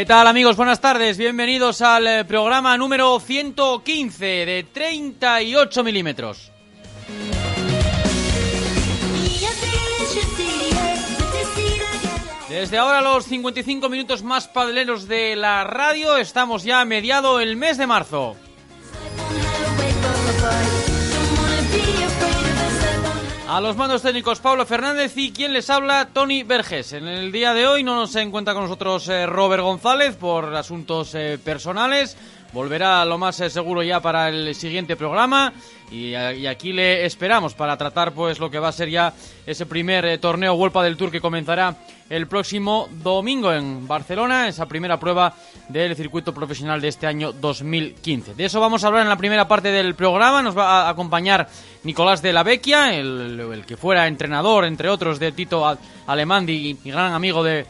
¿Qué tal amigos? Buenas tardes, bienvenidos al eh, programa número 115 de 38 milímetros. Desde ahora los 55 minutos más padeleros de la radio, estamos ya mediado el mes de marzo. A los mandos técnicos Pablo Fernández y quien les habla Tony Verges. En el día de hoy no nos encuentra con nosotros eh, Robert González por asuntos eh, personales. Volverá lo más eh, seguro ya para el siguiente programa y, aquí le esperamos para tratar pues lo que va a ser ya ese primer eh, torneo Vuelpa del Tour que comenzará el próximo domingo en Barcelona, esa primera prueba del circuito profesional de este año 2015. De eso vamos a hablar en la primera parte del programa. Nos va a acompañar Nicolás de la Vecchia, el, que fuera entrenador, entre otros, de Tito Alemandi y gran amigo de,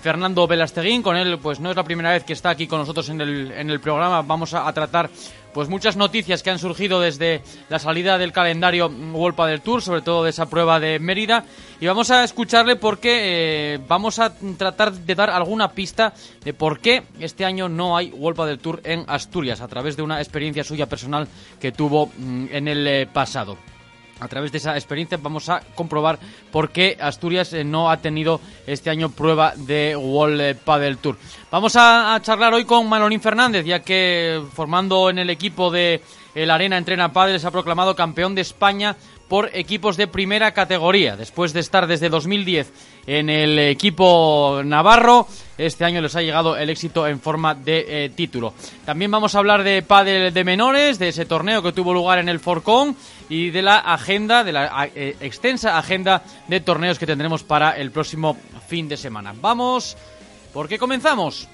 Fernando Velasteguín. Con él, pues no es la primera vez que está aquí con nosotros en el, en el programa. Vamos a, tratar pues muchas noticias que han surgido desde la salida del calendario Wolpa del Tour, sobre todo de esa prueba de Mérida. Y vamos a escucharle porque eh, vamos a tratar de dar alguna pista de por qué este año no hay Wolpa del Tour en Asturias, a través de una experiencia suya personal que tuvo mm, en el eh, pasado a través de esa experiencia vamos a comprobar por qué Asturias eh, no ha tenido este año prueba de World Padel Tour. Vamos a, a, charlar hoy con Manolín Fernández, ya que formando en el equipo de el Arena Entrena Padel se ha proclamado campeón de España por equipos de primera categoría. Después de estar desde 2010 en el equipo navarro, este año les ha llegado el éxito en forma de eh, título. También vamos a hablar de pádel de menores, de ese torneo que tuvo lugar en el Forcón y de la agenda, de la eh, extensa agenda de torneos que tendremos para el próximo fin de semana. Vamos, porque comenzamos.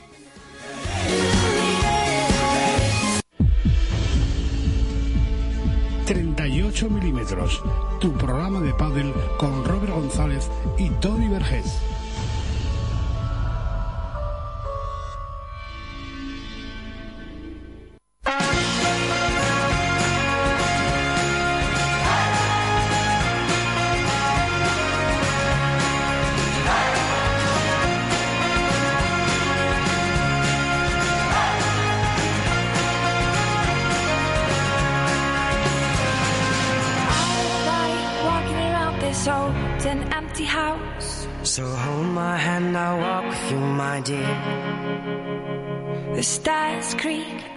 38 milímetros, tu programa de pádel con Robert González y Tony Vergés. So hold my hand, I'll walk with you, my dear. The stars creak.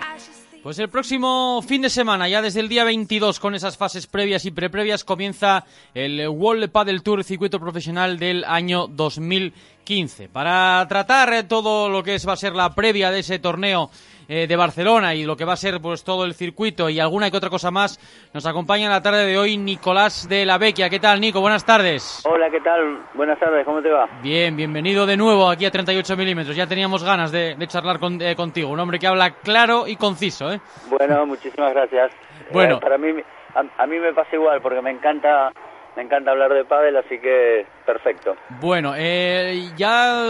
Pues el próximo fin de semana, ya desde el día 22, con esas fases previas y preprevias, comienza el World Padel Tour circuito profesional del año 2015. Para tratar todo lo que es, va a ser la previa de ese torneo eh, de Barcelona y lo que va a ser pues todo el circuito y alguna que otra cosa más, nos acompaña en la tarde de hoy Nicolás de la Vecchia. ¿Qué tal, Nico? Buenas tardes. Hola, ¿qué tal? Buenas tardes, ¿cómo te va? Bien, bienvenido de nuevo aquí a 38 milímetros. Ya teníamos ganas de, de charlar con, eh, contigo. Un hombre que habla claro y conciso, ¿eh? Bueno, muchísimas gracias. Bueno. Eh, para mí, a, a mí me pasa igual porque me encanta me encanta hablar de pádel, así que perfecto. Bueno, eh, ya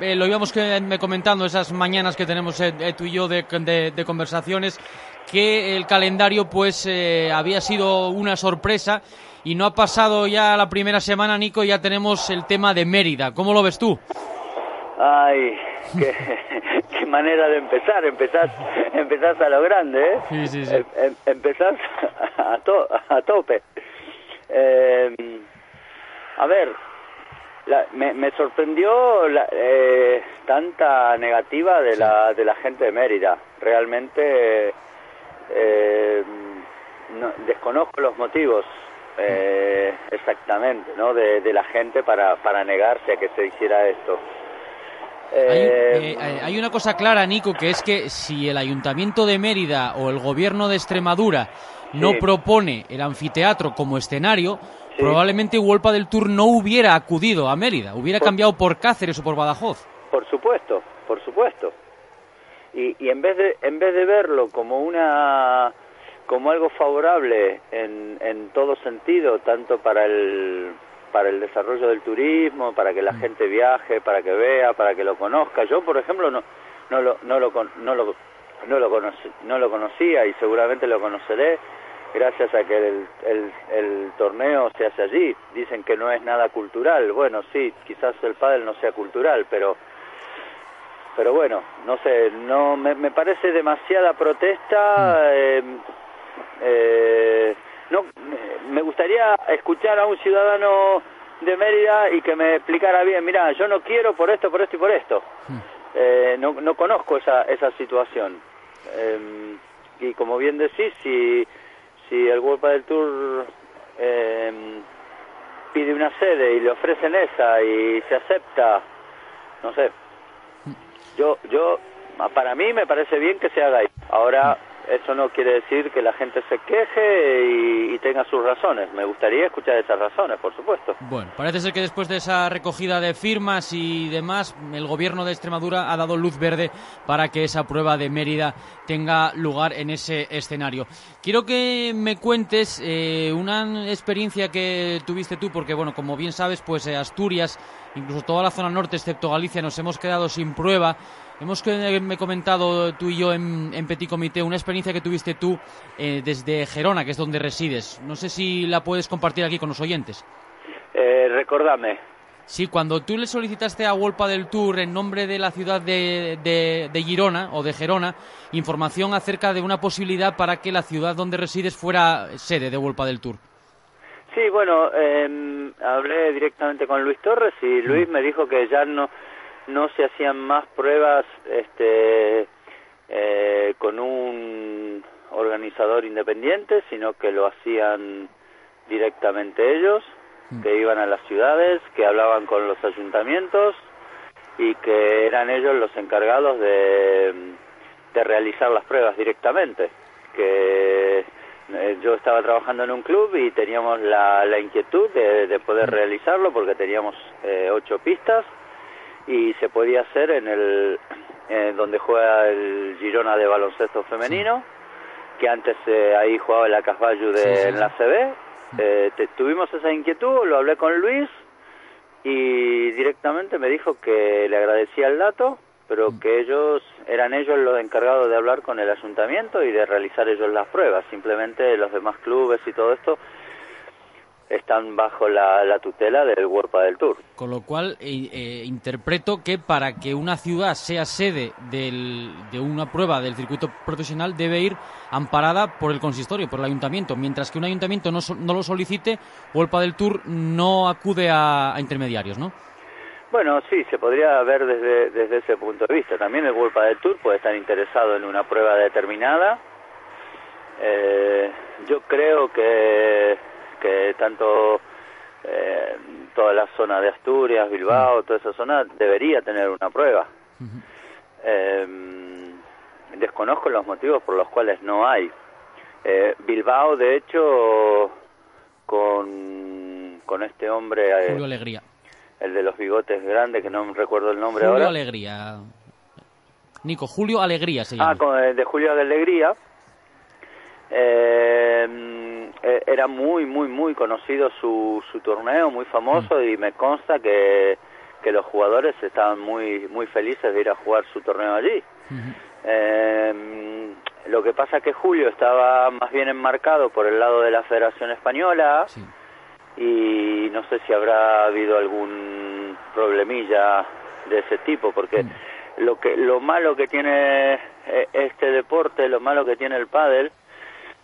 eh, lo íbamos que, me comentando esas mañanas que tenemos eh, tú y yo de, de, de, conversaciones, que el calendario pues eh, había sido una sorpresa y no ha pasado ya la primera semana, Nico, y ya tenemos el tema de Mérida. ¿Cómo lo ves tú? Ay, qué, qué manera de empezar, empezás, empezás a lo grande, ¿eh? Sí, sí, sí. Em, empezás a, to, a tope. Eh, a ver, la, me, me, sorprendió la, eh, tanta negativa de la, de la gente de Mérida. Realmente eh, no, desconozco los motivos. eh, exactamente, ¿no? De, de la gente para, para negarse a que se hiciera esto. Eh, eh, hay una cosa clara, Nico, que es que si el Ayuntamiento de Mérida o el Gobierno de Extremadura no Sí. propone el anfiteatro como escenario, Sí. probablemente Huelpa del Tour no hubiera acudido a Mérida, hubiera Por- cambiado por Cáceres o por Badajoz. Por supuesto, por supuesto. Y, y en vez de en vez de verlo como una como algo favorable en, en todo sentido, tanto para el para el desarrollo del turismo, para que la gente viaje, para que vea, para que lo conozca. Yo, por ejemplo, no no lo no lo con- no lo no lo conocí, no lo conocía y seguramente lo conoceré gracias a que el, el, torneo se hace allí. Dicen que no es nada cultural. Bueno, sí, quizás el pádel no sea cultural, pero pero bueno, no sé, no me, parece demasiada protesta. eh, eh, no, me- gustaría escuchar a un ciudadano de Mérida y que me explicara bien. Mira, yo no quiero por esto, por esto y por esto. Eh, no, no conozco esa, esa situación. Eh, y como bien decís, si, si el World del Tour eh, pide una sede y le ofrecen esa y se acepta, no sé. Yo, yo, para mí me parece bien que se haga ahí. Ahora, eso no quiere decir que la gente se queje y, tenga sus razones. Me gustaría escuchar esas razones, por supuesto. Bueno, parece ser que después de esa recogida de firmas y demás, el gobierno de Extremadura ha dado luz verde para que esa prueba de Mérida tenga lugar en ese escenario. Quiero que me cuentes eh, una experiencia que tuviste tú, porque bueno, como bien sabes, pues eh, Asturias, incluso toda la zona norte, excepto Galicia, nos hemos quedado sin prueba. Hemos que- me comentado tú y yo en, en Petit Comité una experiencia que tuviste tú eh, desde Gerona, que es donde resides. No sé si la puedes compartir aquí con los oyentes. Eh, recordame. Sí, cuando tú le solicitaste a Wolpa del Tour en nombre de la ciudad de, de- de Girona o de Gerona información acerca de una posibilidad para que la ciudad donde resides fuera sede de Wolpa del Tour. Sí, bueno, eh, hablé directamente con Luis Torres y Luis me dijo que ya no no se hacían más pruebas este eh, con un organizador independiente, sino que lo hacían directamente ellos, que iban a las ciudades, que hablaban con los ayuntamientos y que eran ellos los encargados de, de realizar las pruebas directamente. Que eh, yo estaba trabajando en un club y teníamos la, la inquietud de, de poder realizarlo porque teníamos eh, ocho pistas y se podía hacer en el eh, donde juega el Girona de baloncesto femenino que antes eh, ahí jugaba el Acasballu de Sí, sí, en la CB Eh, te- tuvimos esa inquietud lo hablé con Luis y directamente me dijo que le agradecía el dato pero que ellos eran ellos los encargados de hablar con el ayuntamiento y de realizar ellos las pruebas. Simplemente los demás clubes y todo esto están bajo la, la tutela del World del Tour Con lo cual, eh, eh, interpreto que para que una ciudad sea sede del- de una prueba del circuito profesional debe ir amparada por el consistorio, por el ayuntamiento, mientras que un ayuntamiento no, no lo solicite, Wolpa del Tour no acude a, a intermediarios, ¿no? Bueno, sí, se podría ver desde, desde ese punto de vista. También el World del Tour puede estar interesado en una prueba determinada. Eh, yo creo que, que tanto eh, toda la zona de Asturias, Bilbao, toda esa zona debería tener una prueba. Eh, desconozco los motivos por los cuales no hay. Eh, Bilbao, de hecho, con, con este hombre... eh, Julio Alegría. el de los bigotes grandes, que no recuerdo el nombre Julio ahora. Alegría. Nico, Julio Alegría se Ah, llama. con el de Julio Alegría. Eh, eh, era muy, muy, muy conocido su, su torneo, muy famoso, y me consta que, que los jugadores estaban muy, muy felices de ir a jugar su torneo allí. Eh, lo que pasa es que Julio estaba más bien enmarcado por el lado de la Federación Española Sí. y no sé si habrá habido algún problemilla de ese tipo porque lo que lo malo que tiene eh, este deporte lo malo que tiene el pádel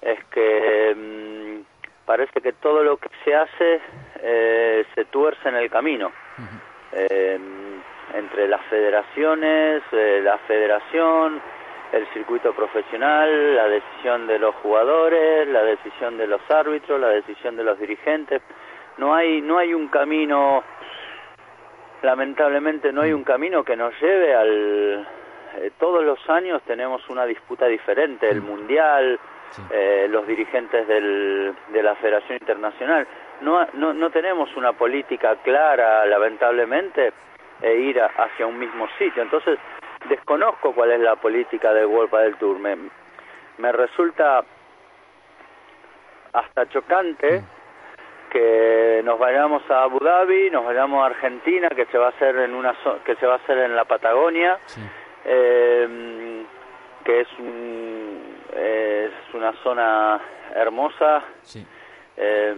es que mm, parece que todo lo que se hace eh, se tuerce en el camino. Eh, entre las federaciones eh, la federación el circuito profesional, la decisión de los jugadores, la decisión de los árbitros, la decisión de los dirigentes. No hay, no hay un camino, lamentablemente no hay un camino que nos lleve al... eh, todos los años tenemos una disputa diferente, el mundial, eh, los dirigentes del, de la Federación Internacional. No, no, no tenemos una política clara, lamentablemente, e ir a- hacia un mismo sitio. Entonces, desconozco cuál es la política del World Padel Tour. Me, me resulta hasta chocante que nos vayamos a Abu Dhabi, nos vayamos a Argentina, que se va a hacer en una que se va a hacer en la Patagonia, Sí. eh, que es un- es una zona hermosa. Sí. eh,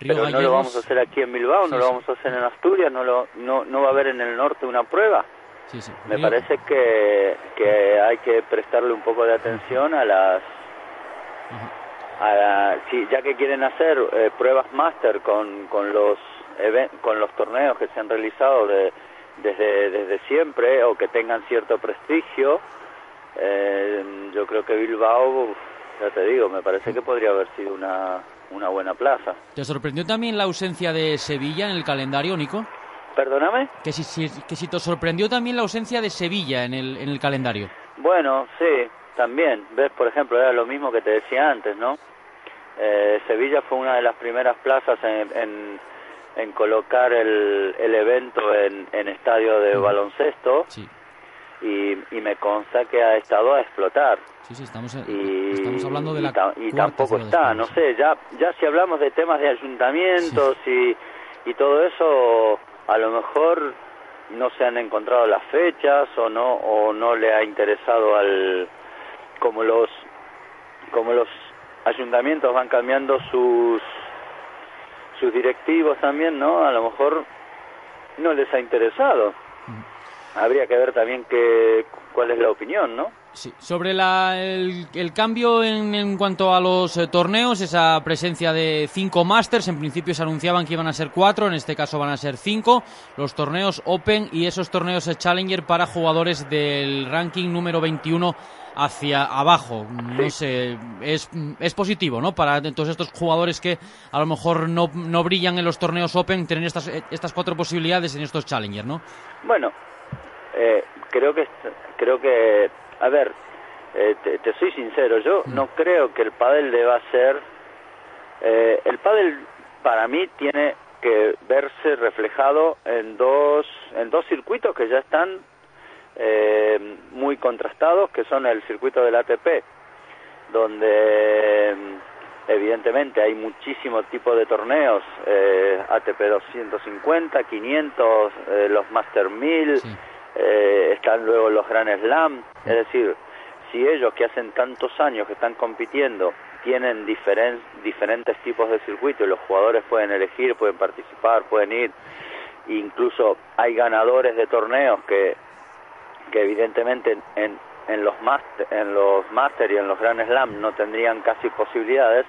Río pero no lo vamos a hacer aquí en Bilbao, Sí, no lo vamos a hacer en Asturias, no, lo, no, no va a haber en el norte una prueba. Sí, sí. Me Río- parece que, que hay que prestarle un poco de atención a las... A la- sí, ya que quieren hacer eh, pruebas máster con, con, los even- con los torneos que se han realizado de- desde, desde siempre o que tengan cierto prestigio, eh, yo creo que Bilbao, ya te digo, me parece que podría haber sido una, una buena plaza. ¿Te sorprendió también la ausencia de Sevilla en el calendario, Nico? Perdóname. Que si, si- que si te sorprendió también la ausencia de Sevilla en el, en el calendario. Bueno, sí, también. Ves, por ejemplo, era lo mismo que te decía antes, ¿no? Eh, Sevilla fue una de las primeras plazas en, en, en colocar el, el evento en, en estadio de baloncesto Sí, y, y me consta que ha estado a explotar. sí, sí, estamos, Y, estamos hablando de y la ta- y tampoco está, no sé, ya, ya si hablamos de temas de ayuntamientos y, y todo eso, a lo mejor no se han encontrado las fechas o no o no le ha interesado al como los como los ayuntamientos van cambiando sus sus directivos también, ¿no? A lo mejor no les ha interesado. Habría que ver también que, cuál es la opinión, ¿no? Sí, sobre la- el, el cambio en, en cuanto a los eh, torneos, esa presencia de cinco Masters, en principio se anunciaban que iban a ser cuatro, en este caso van a ser cinco, los torneos Open y esos torneos Challenger para jugadores del ranking número 21 hacia abajo. No sé, es, es positivo, ¿no? Para todos estos jugadores que a lo mejor no, no brillan en los torneos Open, tener estas, eh, estas cuatro posibilidades en estos Challenger, ¿no? Bueno, eh, creo que creo que a ver, eh, te, te soy sincero, yo no creo que el pádel deba ser eh, el pádel para mí tiene que verse reflejado en dos en dos circuitos que ya están eh, muy contrastados, que son el circuito del ATP, donde evidentemente hay muchísimo tipo de torneos, eh, ATP 250, 500, eh, los Master 1000, Sí. Eh, están luego los Grand Slam, es decir, si ellos que hacen tantos años que están compitiendo tienen diferen- diferentes tipos de circuitos y los jugadores pueden elegir, pueden participar, pueden ir, incluso hay ganadores de torneos que, que evidentemente en, en, en los master, en los Master y en los Grand Slam no tendrían casi posibilidades,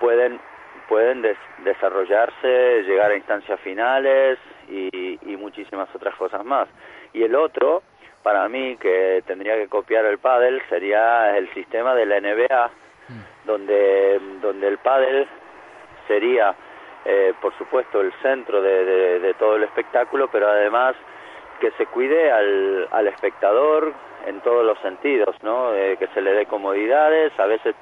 pueden pueden des- desarrollarse, llegar a instancias finales y, y muchísimas otras cosas más. Y el otro, para mí, que tendría que copiar el pádel, sería el sistema de la NBA, donde, donde el pádel sería, eh, por supuesto, el centro de, de- de todo el espectáculo, pero además que se cuide al, al espectador en todos los sentidos, ¿no? Eh, que se le dé comodidades, a veces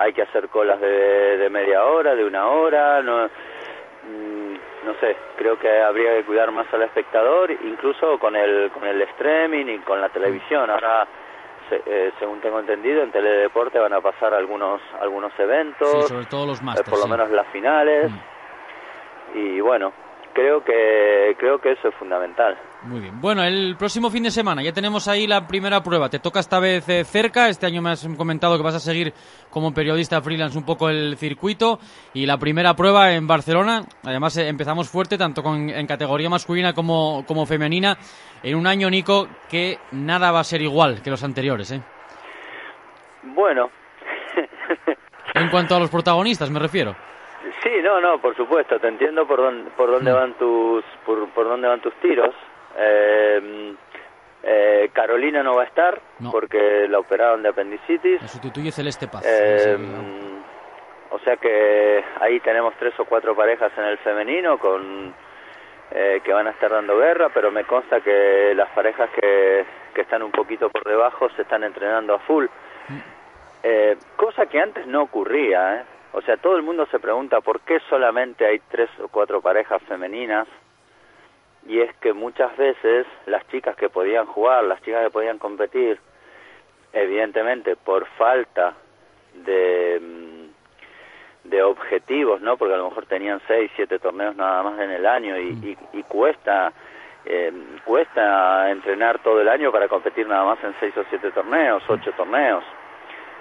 hay que hacer colas de, de media hora, de una hora, no, mm, no sé, creo que habría que cuidar más al espectador, incluso con el, con el streaming y con la televisión. Ahora, se- eh, según tengo entendido, en Teledeporte van a pasar algunos, algunos eventos, Sí, sobre todo los eh, Masters. por lo sí. menos las finales, Mm. y bueno, creo que, creo que eso es fundamental. Muy bien. Bueno, el próximo fin de semana ya tenemos ahí la primera prueba. Te toca esta vez eh, cerca. Este año me has comentado que vas a seguir como periodista freelance un poco el circuito. Y la primera prueba en Barcelona. Además, eh, empezamos fuerte tanto con, en categoría masculina como, como femenina. En un año, Nico, que nada va a ser igual que los anteriores. ¿eh? Bueno, En cuanto a los protagonistas, me refiero. Sí, no, no, por supuesto, te entiendo por dónde, por dónde Mm. van tus, por, por dónde van tus tiros. Eh, Eh, Carolina no va a estar No. porque la operaron de apendicitis. La sustituye Celeste Paz. Eh, Sí, o sea que ahí tenemos tres o cuatro parejas en el femenino con eh, que van a estar dando guerra, pero me consta que las parejas que, que están un poquito por debajo se están entrenando a full. Eh, cosa que antes no ocurría, ¿eh? O sea, todo el mundo se pregunta por qué solamente hay tres o cuatro parejas femeninas y es que muchas veces las chicas que podían jugar, las chicas que podían competir, evidentemente por falta de, mm, de objetivos, ¿no? Porque a lo mejor tenían seis, siete torneos nada más en el año y, y, y cuesta eh, cuesta entrenar todo el año para competir nada más en seis o siete torneos, ocho torneos.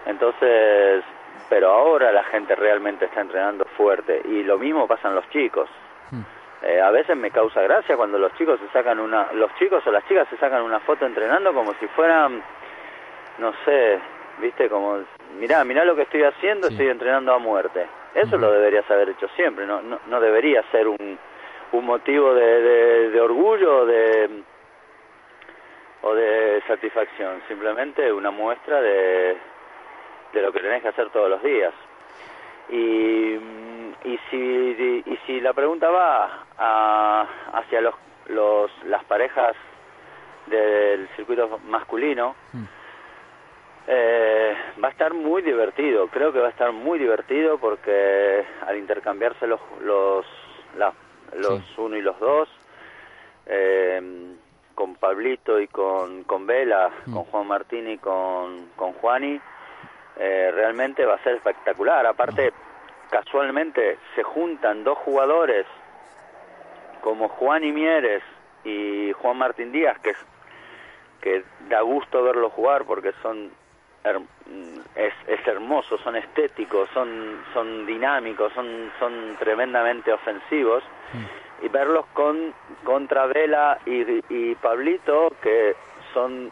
Entonces, pero ahora la gente realmente está entrenando fuerte y lo mismo pasa en los chicos. Eh, a veces me causa gracia cuando los chicos se sacan una, los chicos o las chicas se sacan una foto entrenando como si fueran, no sé, viste, como, mirá, mirá lo que estoy haciendo, Sí. estoy entrenando a muerte. Eso lo deberías haber hecho siempre, no, no, no debería ser un, un motivo de, de, de orgullo o de, o de satisfacción, simplemente una muestra de, de lo que tenés que hacer todos los días. Y, y, si, y si la pregunta va a- hacia los, los, las parejas del circuito masculino, eh, va a estar muy divertido. Creo que va a estar muy divertido porque al intercambiarse los los la- los Sí. uno y los dos, eh, con Pablito y con, con Vela, con Juan Martín y con, con Juani, eh, realmente va a ser espectacular. Aparte, casualmente se juntan dos jugadores como Juan y Mieres y Juan Martín Díaz, que, que da gusto verlos jugar porque son mm, es, es hermoso, son estéticos, son, son dinámicos, son, son tremendamente ofensivos. Y verlos con contra Vela y, y Pablito que son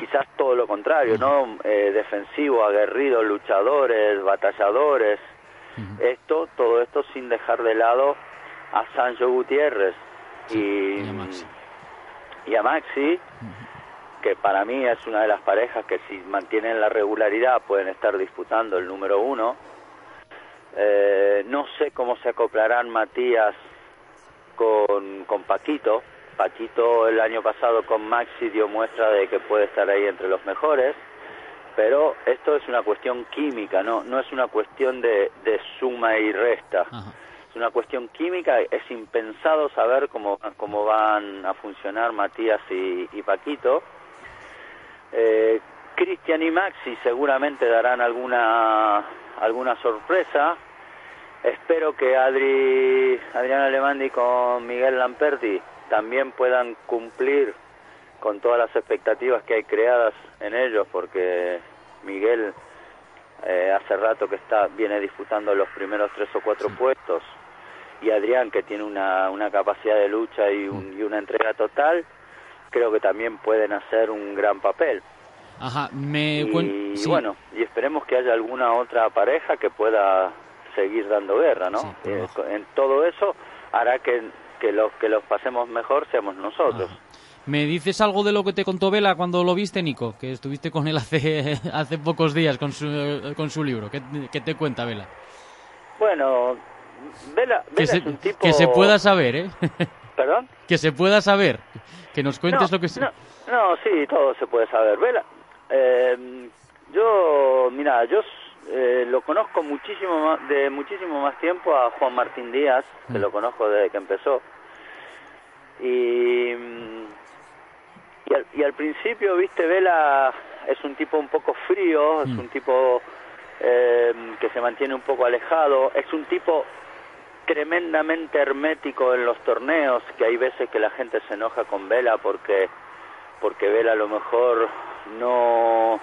quizás todo lo contrario, ¿no? Eh, defensivo, aguerrido, luchadores, batalladores. Esto, todo esto sin dejar de lado a Sancho Gutiérrez y, y a Maxi. y a Maxi, que para mí es una de las parejas que si mantienen la regularidad pueden estar disputando el número uno. Eh, no sé cómo se acoplarán Matías con, con Paquito. Paquito el año pasado con Maxi dio muestra de que puede estar ahí entre los mejores, pero esto es una cuestión química, no, no es una cuestión de, de suma y resta. Ajá. Es una cuestión química, es impensado saber cómo, cómo van a funcionar Matías y, y Paquito. Eh, Cristian y Maxi seguramente darán alguna alguna sorpresa. Espero que Adri, Adrián Alemandi con Miguel Lamperti también puedan cumplir con todas las expectativas que hay creadas en ellos, porque Miguel eh, hace rato que está viene disputando los primeros tres o cuatro puestos y Adrián que tiene una, una capacidad de lucha y, un- y una entrega total, creo que también pueden hacer un gran papel. Ajá, me Y sí. bueno, y esperemos que haya alguna otra pareja que pueda seguir dando guerra, ¿no? Sí, Eh, en todo eso hará que, que los que los pasemos mejor seamos nosotros. Ajá. ¿Me dices algo de lo que te contó Vela cuando lo viste, Nico? Que estuviste con él hace, hace pocos días con su, con su libro. ¿Qué, qué te cuenta Vela? Bueno, Vela, Que Vela se, es un tipo... que se pueda saber, ¿eh? ¿Perdón? que se pueda saber. Que nos cuentes no, lo que... No, no, sí, todo se puede saber. Vela, eh, yo, mira, yo eh, lo conozco muchísimo más, de muchísimo más tiempo a Juan Martín Díaz, que Mm. lo conozco desde que empezó. Y, mm, y, al, y al principio, viste, Vela es un tipo un poco frío, es Mm. un tipo eh, que se mantiene un poco alejado, es un tipo tremendamente hermético en los torneos, que hay veces que la gente se enoja con Vela porque porque Vela a lo mejor no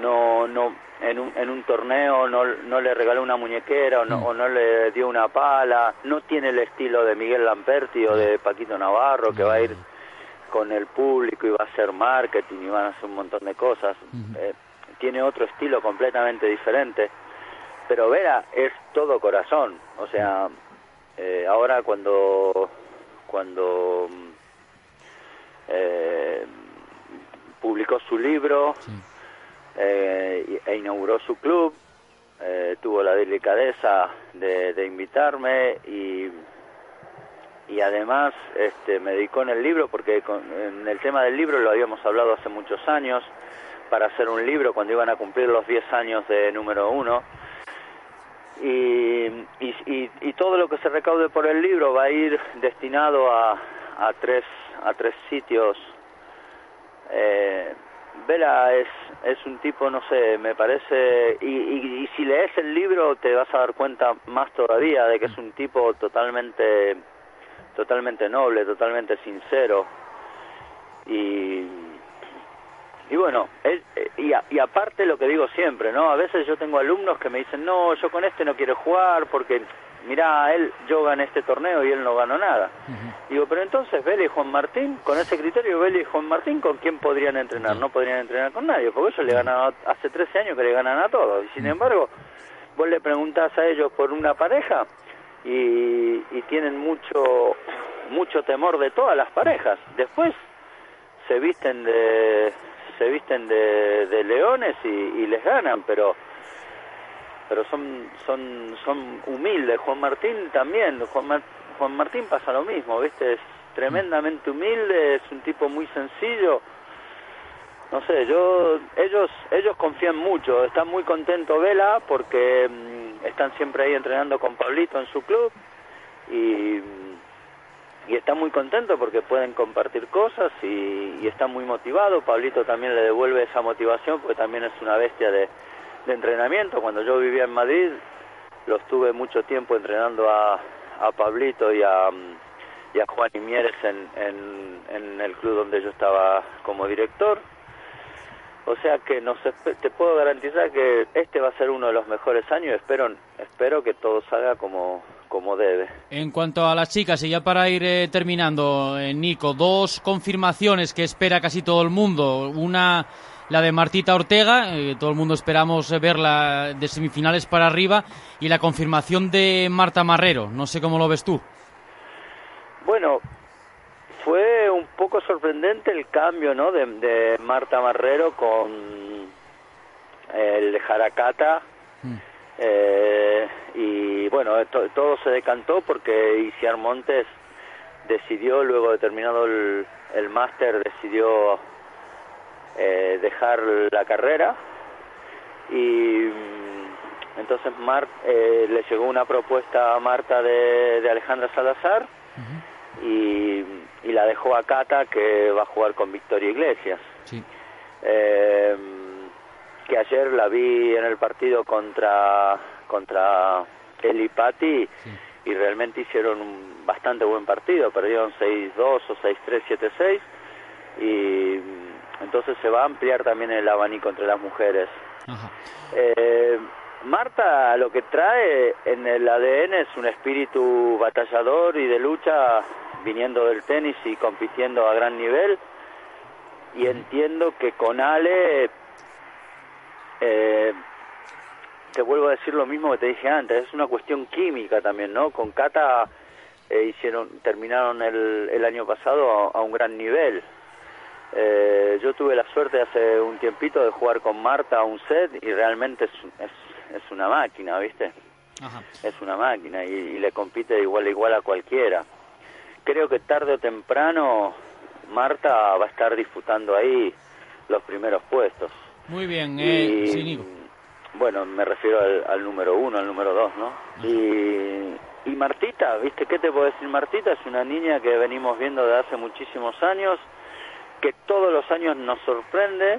no no en un, en un torneo no, no le regaló una muñequera o no, o no le dio una pala, no tiene el estilo de Miguel Lamperti o de Paquito Navarro que va a ir con el público y va a hacer marketing y van a hacer un montón de cosas. Eh, tiene otro estilo completamente diferente, pero Vera es todo corazón, o sea, eh, ahora cuando cuando mm, eh, publicó su libro eh, e inauguró su club, eh, tuvo la delicadeza de, invitarme y, y además este, me dedicó en el libro, porque con, en el tema del libro lo habíamos hablado hace muchos años, para hacer un libro cuando iban a cumplir los 10 años de número uno. Y, y, y, todo lo que se recaude por el libro va a ir destinado a, a tres a tres sitios eh, Vela es, es un tipo, no sé, me parece, y, y, y, si lees el libro te vas a dar cuenta más todavía de que es un tipo totalmente, totalmente noble, totalmente sincero. Y, y bueno, y, a, y aparte lo que digo siempre, ¿no? A veces yo tengo alumnos que me dicen, no, yo con este no quiero jugar porque mirá, él, yo gané este torneo y él no ganó nada. Uh -huh. Digo, pero entonces Vélez y Juan Martín, con ese criterio, Vélez y Juan Martín, ¿con quién podrían entrenar? Uh -huh. No podrían entrenar con nadie, porque ellos le ganan, hace 13 años que le ganan a todos. Y sin uh -huh. embargo, vos le preguntás a ellos por una pareja y, y tienen mucho, mucho temor de todas las parejas. Después se visten de se visten de, de leones y, y les ganan, pero pero son son son humildes. Juan Martín también, Juan, Juan Martín pasa lo mismo, ¿viste? Es tremendamente humilde, es un tipo muy sencillo. No sé, yo ellos ellos confían mucho, están muy contentos Vela porque mmm, están siempre ahí entrenando con Pablito en su club y y está muy contento porque pueden compartir cosas y, y está muy motivado. Pablito también le devuelve esa motivación porque también es una bestia de, de entrenamiento. Cuando yo vivía en Madrid, lo estuve mucho tiempo entrenando a, a Pablito y a, y a Juan Imieres en, en, en el club donde yo estaba como director. O sea que no te puedo garantizar que este va a ser uno de los mejores años. Espero, espero que todo salga como, como debe. En cuanto a las chicas, y ya para ir eh, terminando, eh, Nico, dos confirmaciones que espera casi todo el mundo. Una la de Martita Ortega, eh, todo el mundo esperamos verla de semifinales para arriba, y la confirmación de Marta Marrero. No sé cómo lo ves tú. Bueno, fue un poco sorprendente el cambio ¿no? de, de Marta Marrero con el Jaracata. Mm. Eh, y bueno, to, todo se decantó porque Isiar Montes decidió, luego de terminado el, el máster, decidió eh, dejar la carrera y mm, entonces Mar eh, le llegó una propuesta a Marta de, de Alejandra Salazar uh -huh. y, y, la dejó a Cata que va a jugar con Victoria Iglesias. Sí. Eh, que ayer la vi en el partido contra contra Eli Patti sí. y realmente hicieron un bastante buen partido, perdieron 6-2 o 6-3, 7-6 y entonces se va a ampliar también el abanico entre las mujeres. Eh, Marta lo que trae en el ADN es un espíritu batallador y de lucha viniendo del tenis y compitiendo a gran nivel y entiendo que con Ale eh, te vuelvo a decir lo mismo que te dije antes, es una cuestión química también, ¿no? Con Cata eh, hicieron, terminaron el, el año pasado a, a un gran nivel. Eh, yo tuve la suerte hace un tiempito de jugar con Marta un set y realmente es, es, es una máquina, ¿viste? Ajá. Es una máquina y, y, le compite de igual a igual a cualquiera. Creo que tarde o temprano Marta va a estar disputando ahí los primeros puestos. Muy bien, eh, y, sí, Bueno, me refiero al, al, número uno, al número dos, ¿no? Y, y Martita, ¿viste qué te puedo decir? Martita es una niña que venimos viendo de hace muchísimos años que todos los años nos sorprende.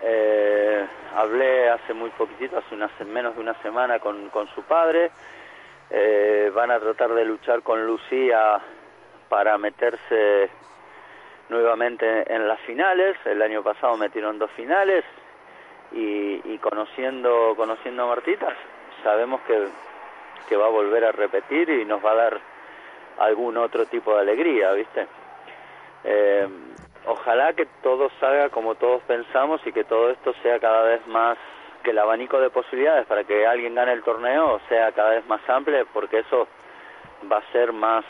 Eh, hablé hace muy poquitito, hace una, menos de una semana con, con su padre. Eh, van a tratar de luchar con Lucía para meterse nuevamente en las finales. El año pasado metieron dos finales y, y conociendo conociendo a Martita sabemos que, que va a volver a repetir y nos va a dar algún otro tipo de alegría, ¿viste? Eh, ojalá que todo salga como todos pensamos y que todo esto sea cada vez más, que el abanico de posibilidades para que alguien gane el torneo sea cada vez más amplio, porque eso va a ser más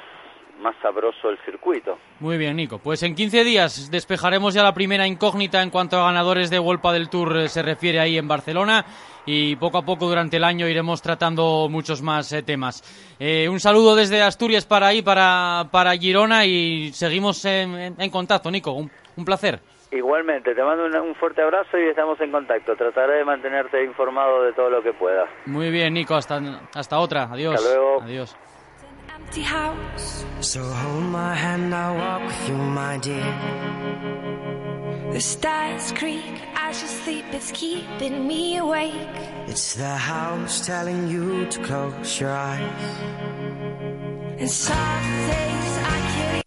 más sabroso el circuito. Muy bien, Nico. Pues en 15 días despejaremos ya la primera incógnita en cuanto a ganadores de Vuelta del Tour eh, se refiere ahí en Barcelona y poco a poco durante el año iremos tratando muchos más eh, temas. Eh, un saludo desde Asturias para ahí, para, para Girona y seguimos en, en contacto, Nico. Un, un, placer. Igualmente, te mando un, un, fuerte abrazo y estamos en contacto. Trataré de mantenerte informado de todo lo que pueda. Muy bien, Nico. Hasta, hasta otra. Adiós. Hasta luego. Adiós. So hold my hand, I'll walk with you, my dear. The stars creak as you sleep, it's keeping me awake. It's the house telling you to close your eyes. And some I can't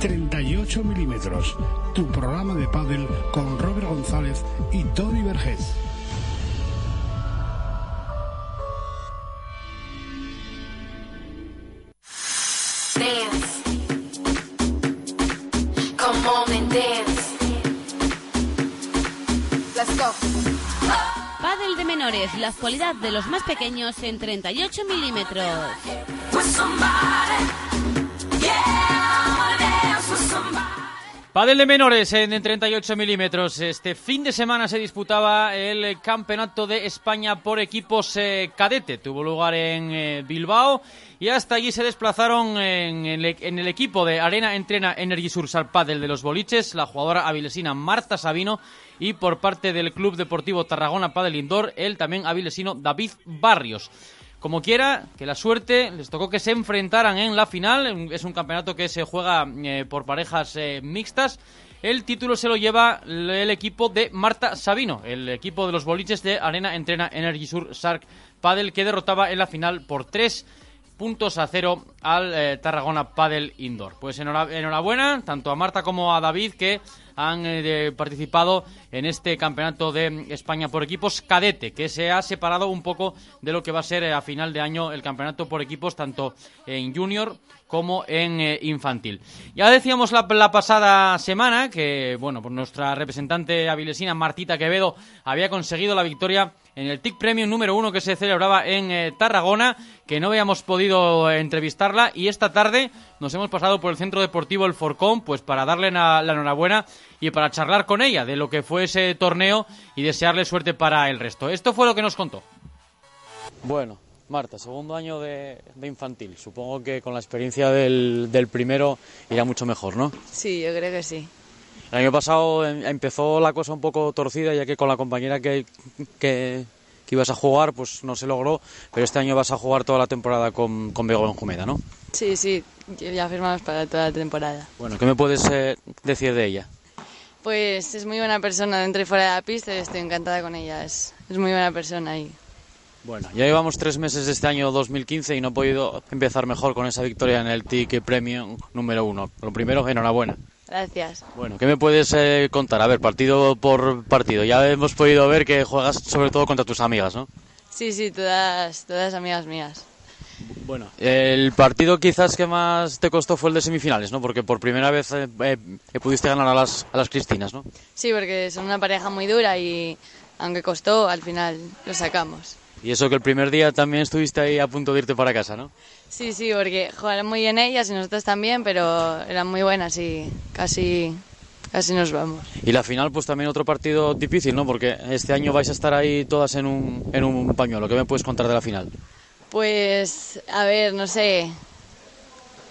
38 milímetros, tu programa de pádel con Robert González y Tony Vergés. Menores, la actualidad de los más pequeños en 38 milímetros. Padel de menores en 38 milímetros. Este fin de semana se disputaba el Campeonato de España por equipos eh, cadete. Tuvo lugar en eh, Bilbao y hasta allí se desplazaron en el, en el, equipo de Arena Entrena Energy Sursal Padel de los Boliches, la jugadora avilesina Marta Sabino y por parte del Club Deportivo Tarragona Padel Indoor, el también avilesino David Barrios. Como quiera, que la suerte les tocó que se enfrentaran en la final. Es un campeonato que se juega eh, por parejas eh, mixtas. El título se lo lleva el equipo de Marta Sabino, el equipo de los boliches de Arena Entrena Energy Sur Sark Padel, que derrotaba en la final por tres puntos a cero al eh, Tarragona Padel Indoor. Pues enhorabuena tanto a Marta como a David que han eh, participado en este campeonato de España por equipos cadete, que se ha separado un poco de lo que va a ser eh, a final de año el campeonato por equipos tanto en junior como en eh, infantil. Ya decíamos la, pasada semana que, bueno, pues nuestra representante avilesina Martita Quevedo había conseguido la victoria en el TIC Premium número uno que se celebraba en Tarragona, que no habíamos podido entrevistarla y esta tarde nos hemos pasado por el Centro Deportivo El Forcón pues para darle la, la enhorabuena y para charlar con ella de lo que fue ese torneo y desearle suerte para el resto. Esto fue lo que nos contó. Bueno, Marta, segundo año de, de, infantil. Supongo que con la experiencia del, del, primero irá mucho mejor, ¿no? Sí, yo creo que sí. El año pasado em, empezó la cosa un poco torcida, ya que con la compañera que, que, que ibas a jugar, pues no se logró, pero este año vas a jugar toda la temporada con, con Bego en Jumeda, ¿no? Sí, sí, ya firmamos para toda la temporada. Bueno, ¿qué me puedes eh, decir de ella? Pues es muy buena persona dentro y fuera de la pista y estoy encantada con ella. Es, es muy buena persona y bueno, ya llevamos tres meses de este año 2015 y no he podido empezar mejor con esa victoria en el Ticket Premium número uno. Lo primero, enhorabuena. Gracias. Bueno, ¿qué me puedes eh, contar? A ver, partido por partido. Ya hemos podido ver que juegas sobre todo contra tus amigas, ¿no? Sí, sí, todas, todas amigas mías. Bueno, el partido quizás que más te costó fue el de semifinales, ¿no? Porque por primera vez eh, eh, pudiste ganar a las, a las Cristinas, ¿no? Sí, porque son una pareja muy dura y aunque costó, al final lo sacamos. Y eso que el primer día también estuviste ahí a punto de irte para casa, ¿no? Sí, sí, porque jugaron muy bien ellas y nosotros también, pero eran muy buenas y casi, casi nos vamos. Y la final, pues también otro partido difícil, ¿no? Porque este año vais a estar ahí todas en un, en un pañuelo. ¿Qué me puedes contar de la final? Pues, a ver, no sé.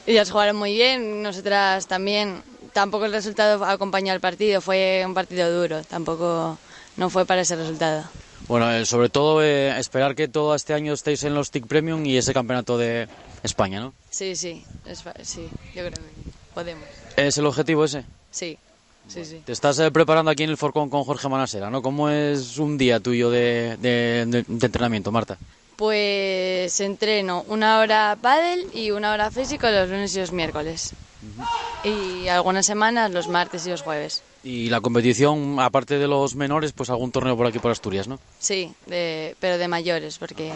Ellas jugaron muy bien, nosotras también. Tampoco el resultado acompañó al partido, fue un partido duro, tampoco no fue para ese resultado. Bueno, eh, sobre todo eh, esperar que todo este año estéis en los TIC Premium y ese campeonato de España, ¿no? Sí, sí, es, sí, yo creo que podemos. ¿Es el objetivo ese? Sí, sí, sí. Te estás eh, preparando aquí en el Forcón con Jorge Manasera, ¿no? ¿Cómo es un día tuyo de, de, de, de entrenamiento, Marta? Pues entreno una hora pádel y una hora físico los lunes y los miércoles. Uh -huh. Y algunas semanas los martes y los jueves. Y la competición, aparte de los menores, pues algún torneo por aquí por Asturias, ¿no? Sí, de, pero de mayores, porque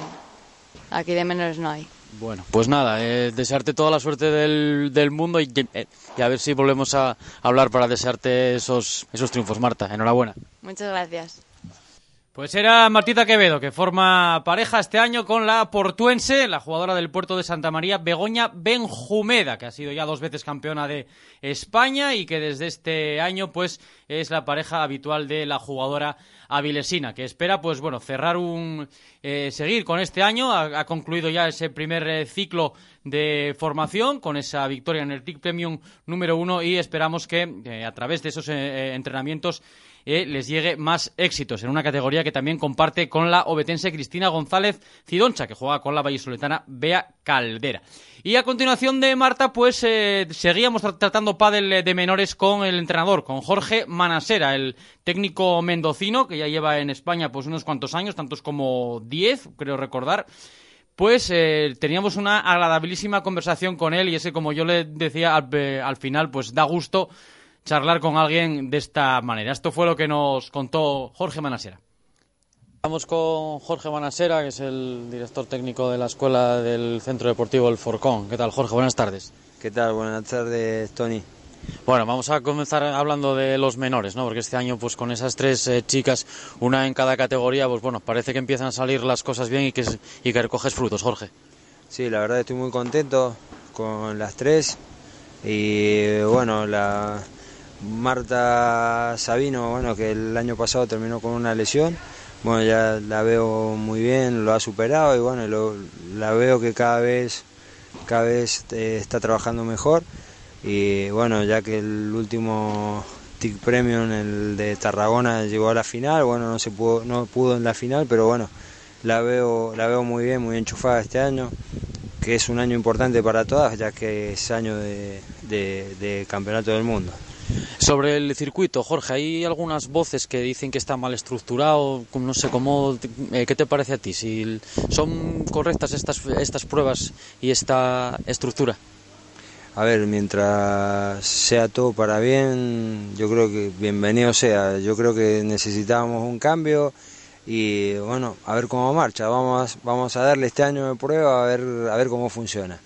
aquí de menores no hay. Bueno, pues nada, eh, desearte toda la suerte del, del mundo y, eh, y, a ver si volvemos a hablar para desearte esos, esos triunfos, Marta. Enhorabuena. Muchas gracias. Pues era Martita Quevedo, que forma pareja este año con la portuense, la jugadora del puerto de Santa María, Begoña Benjumeda, que ha sido ya dos veces campeona de España y que desde este año pues es la pareja habitual de la jugadora avilesina, que espera pues bueno cerrar un eh, seguir con este año, ha, concluido ya ese primer eh, ciclo de formación con esa victoria en el TIC Premium número uno y esperamos que eh, a través de esos entrenamientos eh, les llegue más éxitos en una categoría que también comparte con la obetense Cristina González Cidoncha, que juega con la vallisoletana Bea Caldera. Y a continuación de Marta, pues eh, seguíamos tra- tratando pádel de menores con el entrenador, con Jorge Manasera, el técnico mendocino, que ya lleva en España pues unos cuantos años, tantos como 10, creo recordar. Pues eh, teníamos una agradabilísima conversación con él y ese, como yo le decía al, eh, al final, pues da gusto charlar con alguien de esta manera. Esto fue lo que nos contó Jorge Manasera. Estamos con Jorge Manasera, que es el director técnico de la escuela del Centro Deportivo El Forcón. ¿Qué tal, Jorge? Buenas tardes. ¿Qué tal? Buenas tardes, Tony. Bueno, vamos a comenzar hablando de los menores, ¿no? Porque este año, pues con esas tres eh, chicas, una en cada categoría, pues bueno, parece que empiezan a salir las cosas bien y que, y que recoges frutos, Jorge. Sí, la verdad estoy muy contento con las tres. Y bueno, la Marta Sabino, bueno, que el año pasado terminó con una lesión. Bueno, ya la veo muy bien, lo ha superado y bueno, la veo que cada vez, cada vez eh, está trabajando mejor. Y bueno, ya que el último TIC Premium, el de Tarragona, llegó a la final, bueno, no se pudo, no pudo en la final, pero bueno, la veo, la veo muy bien, muy enchufada este año, que es un año importante para todas, ya que es año de campeonato del mundo. Sobre el circuito, Jorge, hay algunas voces que dicen que está mal estructurado, no sé cómo, eh, ¿qué te parece a ti? Si son correctas estas, estas pruebas y esta estructura. A ver, mientras sea todo para bien, yo creo que bienvenido sea. Yo creo que necesitábamos un cambio y bueno, a ver cómo marcha. Vamos, vamos a darle este año de prueba a ver, a ver cómo funciona.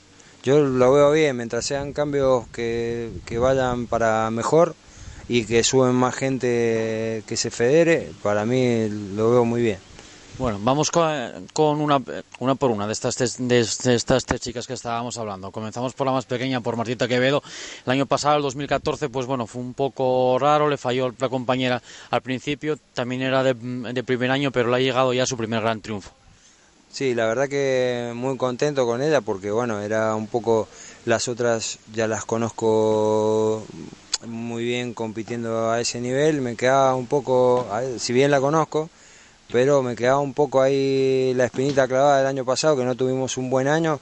Yo lo veo bien, mientras sean cambios que, que vayan para mejor y que suben más gente que se federe, para mí lo veo muy bien. Bueno, vamos con, una, una por una de estas, tres- de estas tres chicas que estábamos hablando. Comenzamos por la más pequeña, por Martita Quevedo. El año pasado, el 2014, pues bueno, fue un poco raro, le falló la compañera al principio, también era de, de primer año, pero le ha llegado ya su primer gran triunfo. Sí, la verdad que muy contento con ella porque bueno, era un poco las otras ya las conozco muy bien compitiendo a ese nivel, me quedaba un poco, si bien la conozco, pero me quedaba un poco ahí la espinita clavada del año pasado que no tuvimos un buen año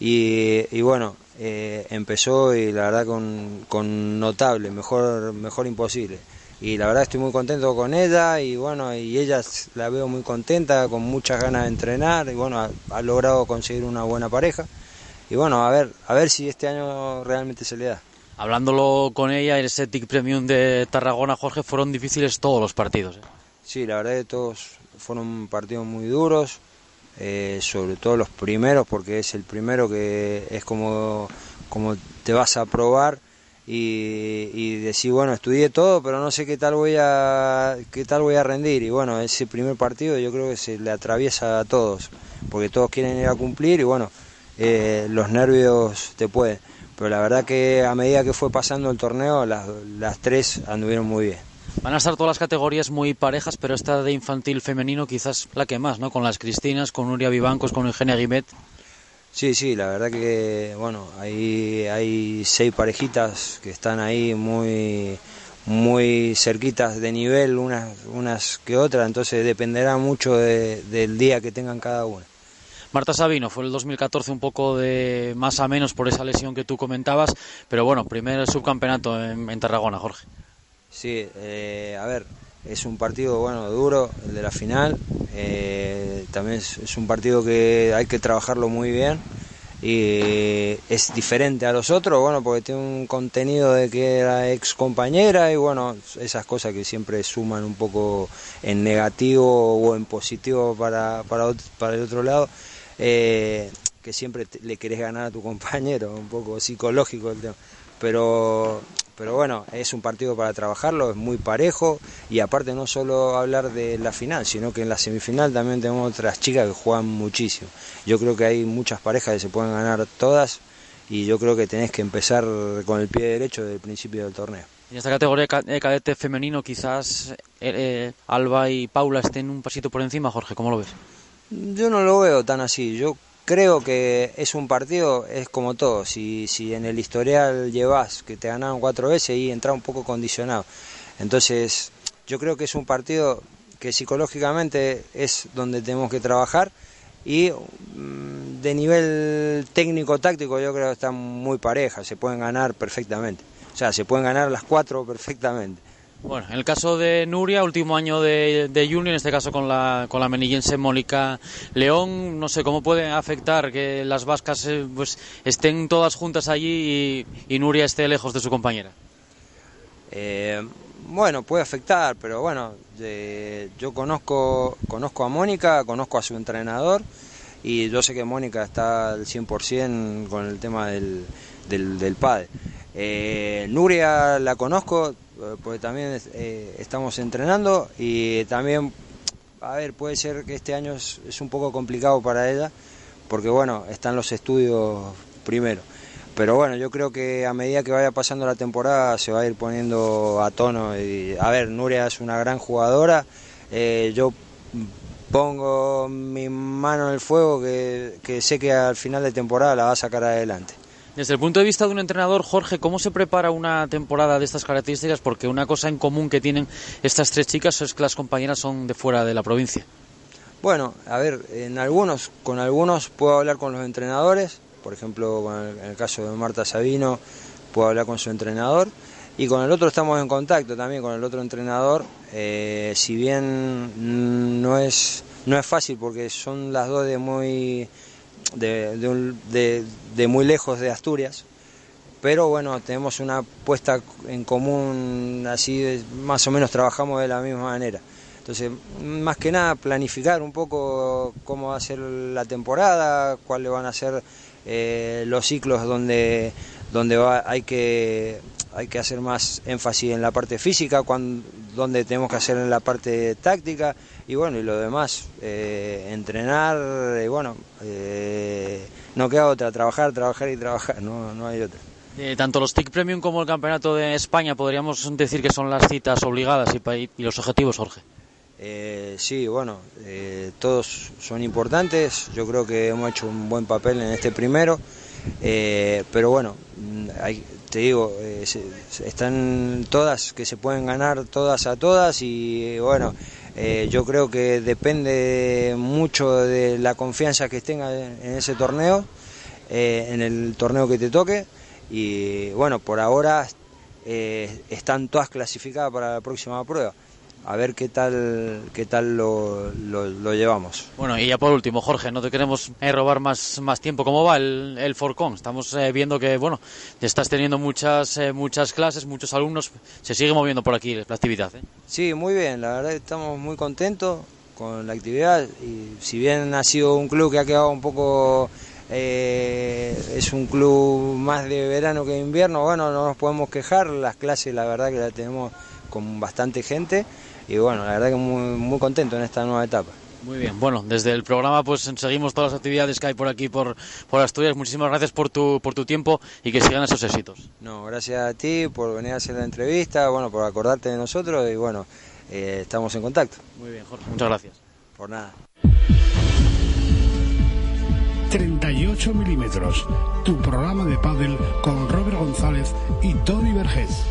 y, y bueno, eh, empezó y la verdad con, con notable, mejor, mejor imposible. Y la verdad estoy muy contento con ella y bueno, y ella la veo muy contenta, con muchas ganas de entrenar y bueno, ha, ha logrado conseguir una buena pareja. Y bueno, a ver, a ver si este año realmente se le da. Hablándolo con ella, el Setic Premium de Tarragona, Jorge, fueron difíciles todos los partidos. ¿eh? Sí, la verdad que todos fueron partidos muy duros, eh, sobre todo los primeros, porque es el primero que es como, como te vas a probar y, y decir, bueno, estudié todo, pero no sé qué tal voy a qué tal voy a rendir. Y bueno, ese primer partido yo creo que se le atraviesa a todos, porque todos quieren ir a cumplir y bueno, eh, los nervios te pueden. Pero la verdad que a medida que fue pasando el torneo, las, las tres anduvieron muy bien. Van a estar todas las categorías muy parejas, pero esta de infantil femenino quizás la que más, ¿no? Con las Cristinas, con Nuria Vivancos, con Eugenia Guimet. Sí, sí, la verdad que, bueno, hay, hay seis parejitas que están ahí muy, muy cerquitas de nivel, unas, unas que otras, entonces dependerá mucho de- del día que tengan cada una. Marta Sabino fue el 2014 un poco de más a menos por esa lesión que tú comentabas, pero bueno, primer subcampeonato en, en Tarragona, Jorge. Sí, eh, a ver, es un partido bueno duro, el de la final. eh, también es, un partido que hay que trabajarlo muy bien y es diferente a los otros, bueno, porque tiene un contenido de que era ex compañera y bueno, esas cosas que siempre suman un poco en negativo o en positivo para, para, el otro lado. eh, que siempre le querés ganar a tu compañero, un poco psicológico el tema. Pero pero bueno, es un partido para trabajarlo, es muy parejo y aparte no solo hablar de la final, sino que en la semifinal también tenemos otras chicas que juegan muchísimo. Yo creo que hay muchas parejas que se pueden ganar todas y yo creo que tenés que empezar con el pie derecho desde el principio del torneo. En esta categoría de cadete femenino quizás eh, eh, Alba y Paula estén un pasito por encima, Jorge, ¿cómo lo ves? Yo no lo veo tan así, yo creo que es un partido, es como todo, si, si en el historial llevas que te ganaron cuatro veces y entras un poco condicionado. Entonces, yo creo que es un partido que psicológicamente es donde tenemos que trabajar y mm, de nivel técnico-táctico yo creo que están muy parejas, se pueden ganar perfectamente. O sea, se pueden ganar las cuatro perfectamente. Bueno, en el caso de Nuria, último año de, de Junior, en este caso con la, con la menillense Mónica León, no sé cómo puede afectar que las vascas eh, pues, estén todas juntas allí y, Nuria esté lejos de su compañera. Eh, bueno, puede afectar, pero bueno, yo conozco, conozco a Mónica, conozco a su entrenador y yo sé que Mónica está al 100% con el tema del, del, padre. Eh, Nuria la conozco, porque también eh, estamos entrenando y también, a ver, puede ser que este año es, un poco complicado para ella, porque bueno, están los estudios primero. Pero bueno, yo creo que a medida que vaya pasando la temporada se va a ir poniendo a tono. Y, a ver, Nuria es una gran jugadora. Eh, yo pongo mi mano en el fuego que, que sé que al final de temporada la va a sacar adelante. Desde el punto de vista de un entrenador, Jorge, ¿cómo se prepara una temporada de estas características? Porque una cosa en común que tienen estas tres chicas es que las compañeras son de fuera de la provincia. Bueno, a ver, en algunos, con algunos puedo hablar con los entrenadores, por ejemplo, en el caso de Marta Sabino, puedo hablar con su entrenador, y con el otro estamos en contacto también, con el otro entrenador, eh, si bien no es, no es fácil porque son las dos de muy de, de, muy lejos de Asturias, pero bueno, tenemos una puesta en común, así más o menos trabajamos de la misma manera. Entonces, más que nada, planificar un poco cómo va a ser la temporada, cuáles van a ser eh, los ciclos donde, donde va, hay, que, hay que hacer más énfasis en la parte física, cuando, donde tenemos que hacer en la parte táctica y bueno, y lo demás, eh, entrenar, y bueno, eh, no queda otra, trabajar, trabajar y trabajar, no, no hay otra. Eh, tanto los TIC Premium como el Campeonato de España podríamos decir que son las citas obligadas y, y los objetivos, Jorge. sí, bueno, todos son importantes, yo creo que hemos hecho un buen papel en este primero, pero bueno, hay, te digo, están todas que se pueden ganar todas a todas y bueno, eh, yo creo que depende mucho de la confianza que tenga en ese torneo, eh, en el torneo que te toque. Y bueno, por ahora eh, están todas clasificadas para la próxima prueba a ver qué tal qué tal lo, lo, llevamos. Bueno, y ya por último, Jorge, no te queremos eh, robar más, más tiempo. ¿Cómo va el, el Forcon? Estamos eh, viendo que, bueno, estás teniendo muchas eh, muchas clases, muchos alumnos. Se sigue moviendo por aquí la actividad. Sí, muy bien. La verdad estamos muy contentos con la actividad. Y si bien ha sido un club que ha quedado un poco... es un club más de verano que de invierno, bueno, no nos podemos quejar. Las clases, la verdad que la tenemos con bastante gente y bueno, la verdad que muy, muy contento en esta nueva etapa. Muy bien, bueno, desde el programa pues seguimos todas las actividades que hay por aquí, por, por Asturias. Muchísimas gracias por tu, por tu tiempo y que sigan esos éxitos. No, gracias a ti por venir a hacer la entrevista, bueno, por acordarte de nosotros y bueno, eh, estamos en contacto. Muy bien, Jorge, muchas gracias. Por nada. 38 milímetros, tu programa de pádel con Robert González y Tony Vergés.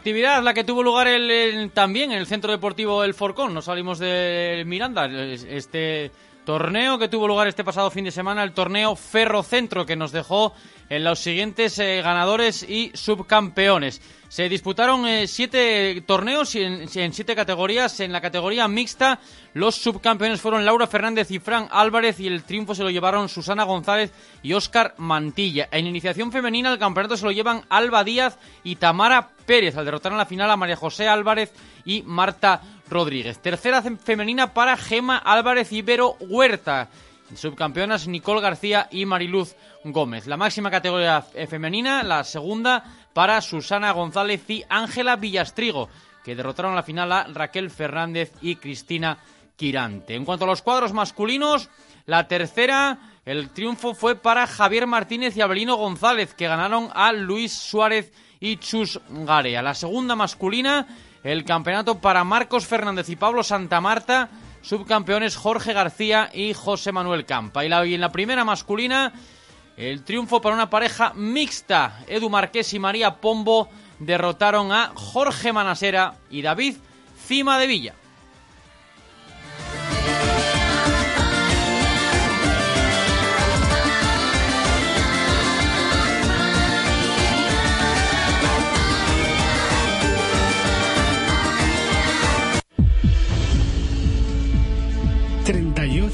Actividad la que tuvo lugar el, también en el Centro Deportivo El Forcón. No salimos de Miranda. Este torneo que tuvo lugar este pasado fin de semana, el torneo Ferrocentro, que nos dejó en los siguientes eh, ganadores y subcampeones. Se disputaron eh, siete torneos en, en, siete categorías. En la categoría mixta, los subcampeones fueron Laura Fernández y Fran Álvarez y el triunfo se lo llevaron Susana González y Óscar Mantilla. En iniciación femenina, el campeonato se lo llevan Alba Díaz y Tamara Pérez al derrotar en la final a María José Álvarez y Marta Rodríguez. Tercera femenina para Gema Álvarez y Vero Huerta. Subcampeonas Nicole García y Mariluz Gómez. La máxima categoría femenina, la segunda para Susana González y Ángela Villastrigo, que derrotaron la final a Raquel Fernández y Cristina Quirante. En cuanto a los cuadros masculinos, la tercera, el triunfo fue para Javier Martínez y Abelino González, que ganaron a Luis Suárez y Chus Garea. La segunda masculina, el campeonato para Marcos Fernández y Pablo Santamarta, subcampeones Jorge García y José Manuel Campa. Y, y en la primera masculina, el triunfo para una pareja mixta. Edu Marqués y María Pombo derrotaron a Jorge Manasera y David Cima de Villa.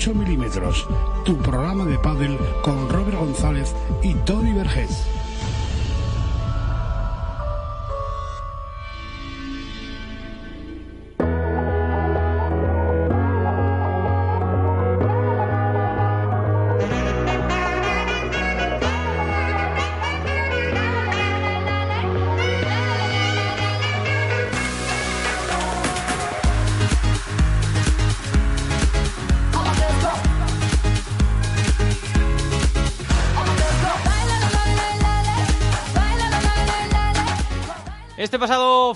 38 milímetros, tu programa de pádel con Robert González y Tony Vergés.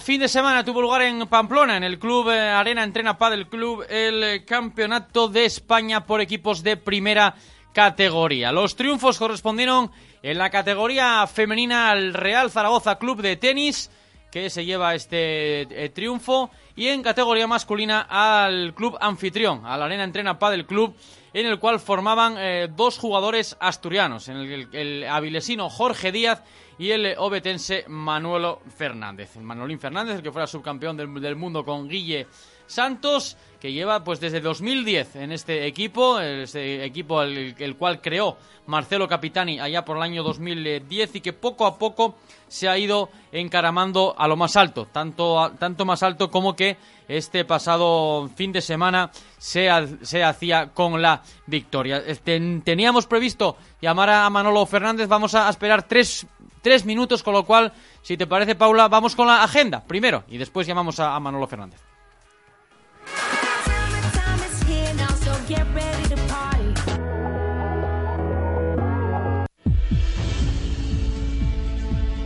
Fin de semana tuvo lugar en Pamplona, en el Club eh, Arena Entrena Padel Club, el eh, Campeonato de España por equipos de primera categoría. Los triunfos correspondieron en la categoría femenina al Real Zaragoza Club de Tenis, que se lleva este eh, triunfo, y en categoría masculina al club anfitrión, a la Arena Entrena Padel Club, en el cual formaban dos jugadores asturianos, en el, el avilesino Jorge Díaz y el obetense Manuelo Fernández. El Manolín Fernández, el que fuera subcampeón del, mundo con Guille Santos, que lleva pues desde 2010 en este equipo, este equipo el, cual creó Marcelo Capitani allá por el año 2010 y que poco a poco se ha ido encaramando a lo más alto, tanto, tanto más alto como que este pasado fin de semana se, se hacía con la victoria. teníamos previsto llamar a Manolo Fernández, vamos a esperar tres tres minutos, con lo cual, si te parece, Paula, vamos con la agenda primero y después llamamos a, Manolo Fernández.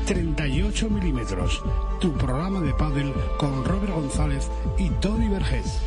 ...38 milímetros... ...tu programa de pádel... ...con Robert González y Tony Vergés.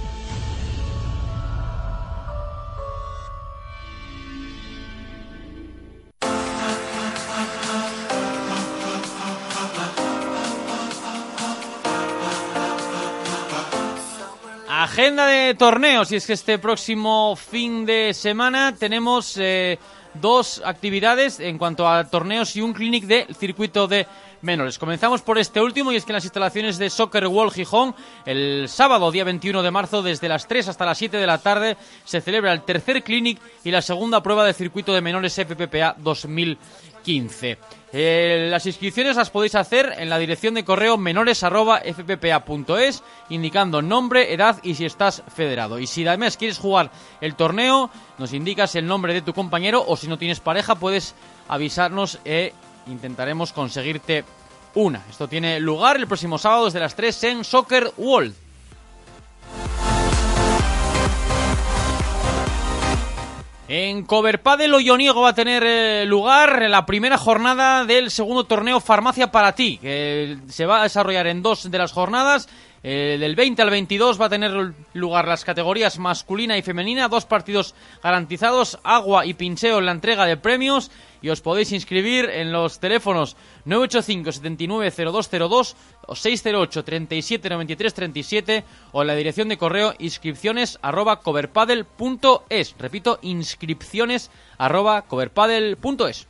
Agenda de torneos, y es que este próximo fin de semana tenemos eh, dos actividades en cuanto a torneos y un clinic de circuito de menores. Comenzamos por este último y es que en las instalaciones de Soccer World Gijón, el sábado día 21 de marzo, desde las 3 hasta las 7 de la tarde, se celebra el tercer clinic y la segunda prueba de circuito de menores FPPA 2015. Eh, las inscripciones las podéis hacer en la dirección de correo menores.fppa.es indicando nombre, edad y si estás federado. Y si además quieres jugar el torneo, nos indicas el nombre de tu compañero o si no tienes pareja puedes avisarnos e intentaremos conseguirte una. Esto tiene lugar el próximo sábado desde las 3 en Soccer World. En Coverpadel Olloniego va a tener eh, lugar la primera jornada del segundo torneo Farmacia para ti, que se va a desarrollar en dos de las jornadas. Eh, del 20 al 22 va a tener lugar las categorías masculina y femenina, dos partidos garantizados, agua y pincheo en la entrega de premios y os podéis inscribir en los teléfonos 985 790202 o 608 37 93 37 o en la dirección de correo inscripciones arroba coverpadel.es. Repito, inscripciones arroba coverpadel.es.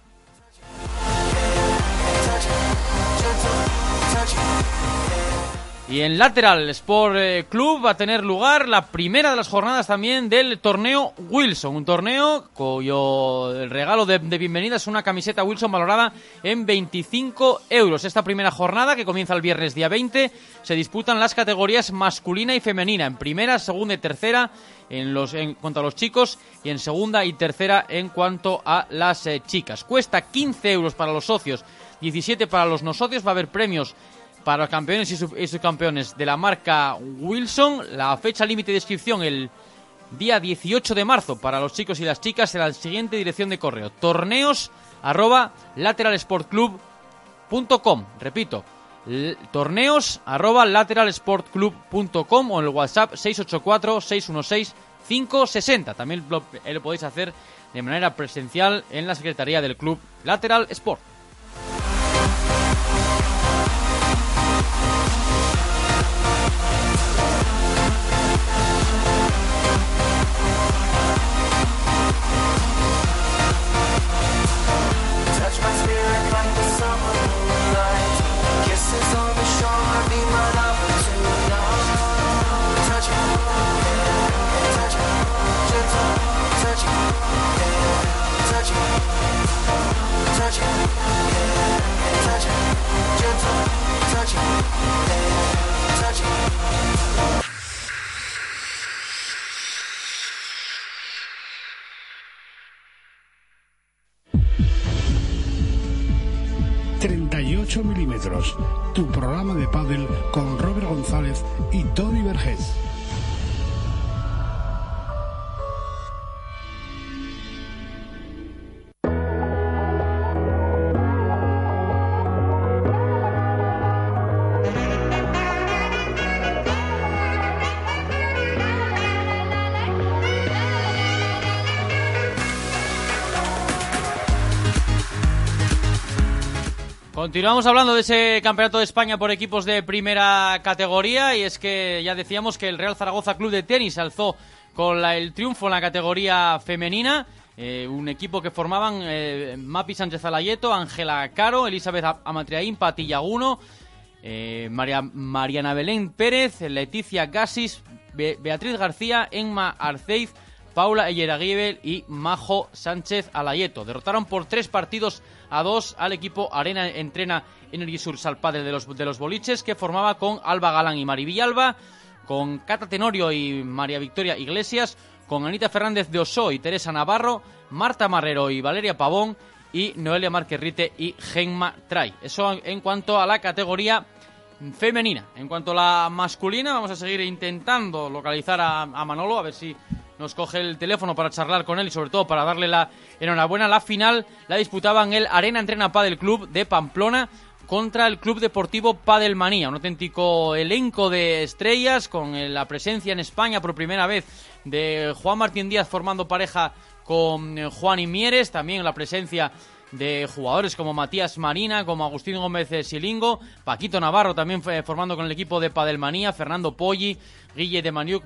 Y en Lateral Sport eh, Club va a tener lugar la primera de las jornadas también del torneo Wilson, un torneo cuyo regalo de, bienvenida es una camiseta Wilson valorada en 25 euros. Esta primera jornada, que comienza el viernes día 20, se disputan las categorías masculina y femenina, en primera, segunda y tercera en, los, en cuanto a los chicos y en segunda y tercera en cuanto a las eh, chicas. Cuesta 15 euros para los socios, 17 para los no socios, va a haber premios para los campeones y, subcampeones de la marca Wilson. La fecha límite de inscripción el día 18 de marzo para los chicos y las chicas en la siguiente dirección de correo. Torneos arroba. Repito, torneos arroba o en el WhatsApp 684-616-560. También lo, eh, lo podéis hacer de manera presencial en la Secretaría del Club Lateral Sport. 38 milímetros, tu programa de pádel con Robert González y Tony Vergés. Continuamos hablando de ese campeonato de España por equipos de primera categoría y es que ya decíamos que el Real Zaragoza Club de Tenis alzó con el triunfo en la categoría femenina. Eh, un equipo que formaban eh, Mapi Sánchez Alayeto, Ángela Caro, Elizabeth Amatriaín, Pati Yaguno, eh, María, Mariana Belén Pérez, Leticia Gasis, Beatriz García, Enma Arceiz, Paula Eyeraguibel y Majo Sánchez Alayeto. Derrotaron por tres partidos a dos al equipo Arena Entrena Energy Sur padre de los, de los boliches, que formaba con Alba Galán y Mari Villalba, con Cata Tenorio y María Victoria Iglesias, con Anita Fernández de Oso y Teresa Navarro, Marta Marrero y Valeria Pavón, y Noelia Marquerrite y Genma Tray. Eso en cuanto a la categoría femenina. En cuanto a la masculina, vamos a seguir intentando localizar a Manolo, a ver si nos coge el teléfono para charlar con él y sobre todo para darle la enhorabuena. La final la disputaban el Arena Entrena Padel Club de Pamplona contra el Club Deportivo Padelmanía, un auténtico elenco de estrellas con la presencia en España por primera vez de Juan Martín Díaz formando pareja con eh, Juan Imieres, también la presencia de jugadores como Matías Marina, como Agustín Gómez Silingo, Paquito Navarro también fue formando con el equipo de Padelmanía, Fernando Poggi, Guille de Maniuc,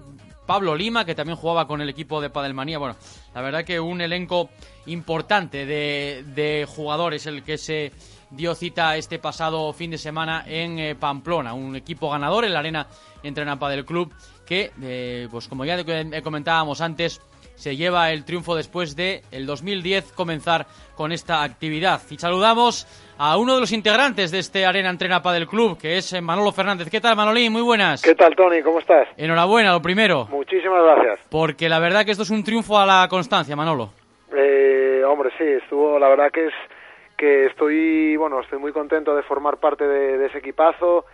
Pablo Lima, que también jugaba con el equipo de Padelmanía. Bueno, la verdad que un elenco importante de, jugadores el que se dio cita este pasado fin de semana en eh, Pamplona. Un equipo ganador en la arena entrenapa del club que, eh, pues como ya comentábamos antes, se lleva el triunfo después de el 2010 comenzar con esta actividad. Y saludamos a uno de los integrantes de este Arena Entrenapa del club, que es Manolo Fernández. ¿Qué tal, Manolín? Muy buenas. ¿Qué tal, Tony? ¿Cómo estás? Enhorabuena, lo primero. Muchísimas gracias. Porque la verdad que esto es un triunfo a la constancia, Manolo. Eh, hombre, sí, estuvo, la verdad que es que estoy, bueno, estoy muy contento de formar parte de, ese equipazo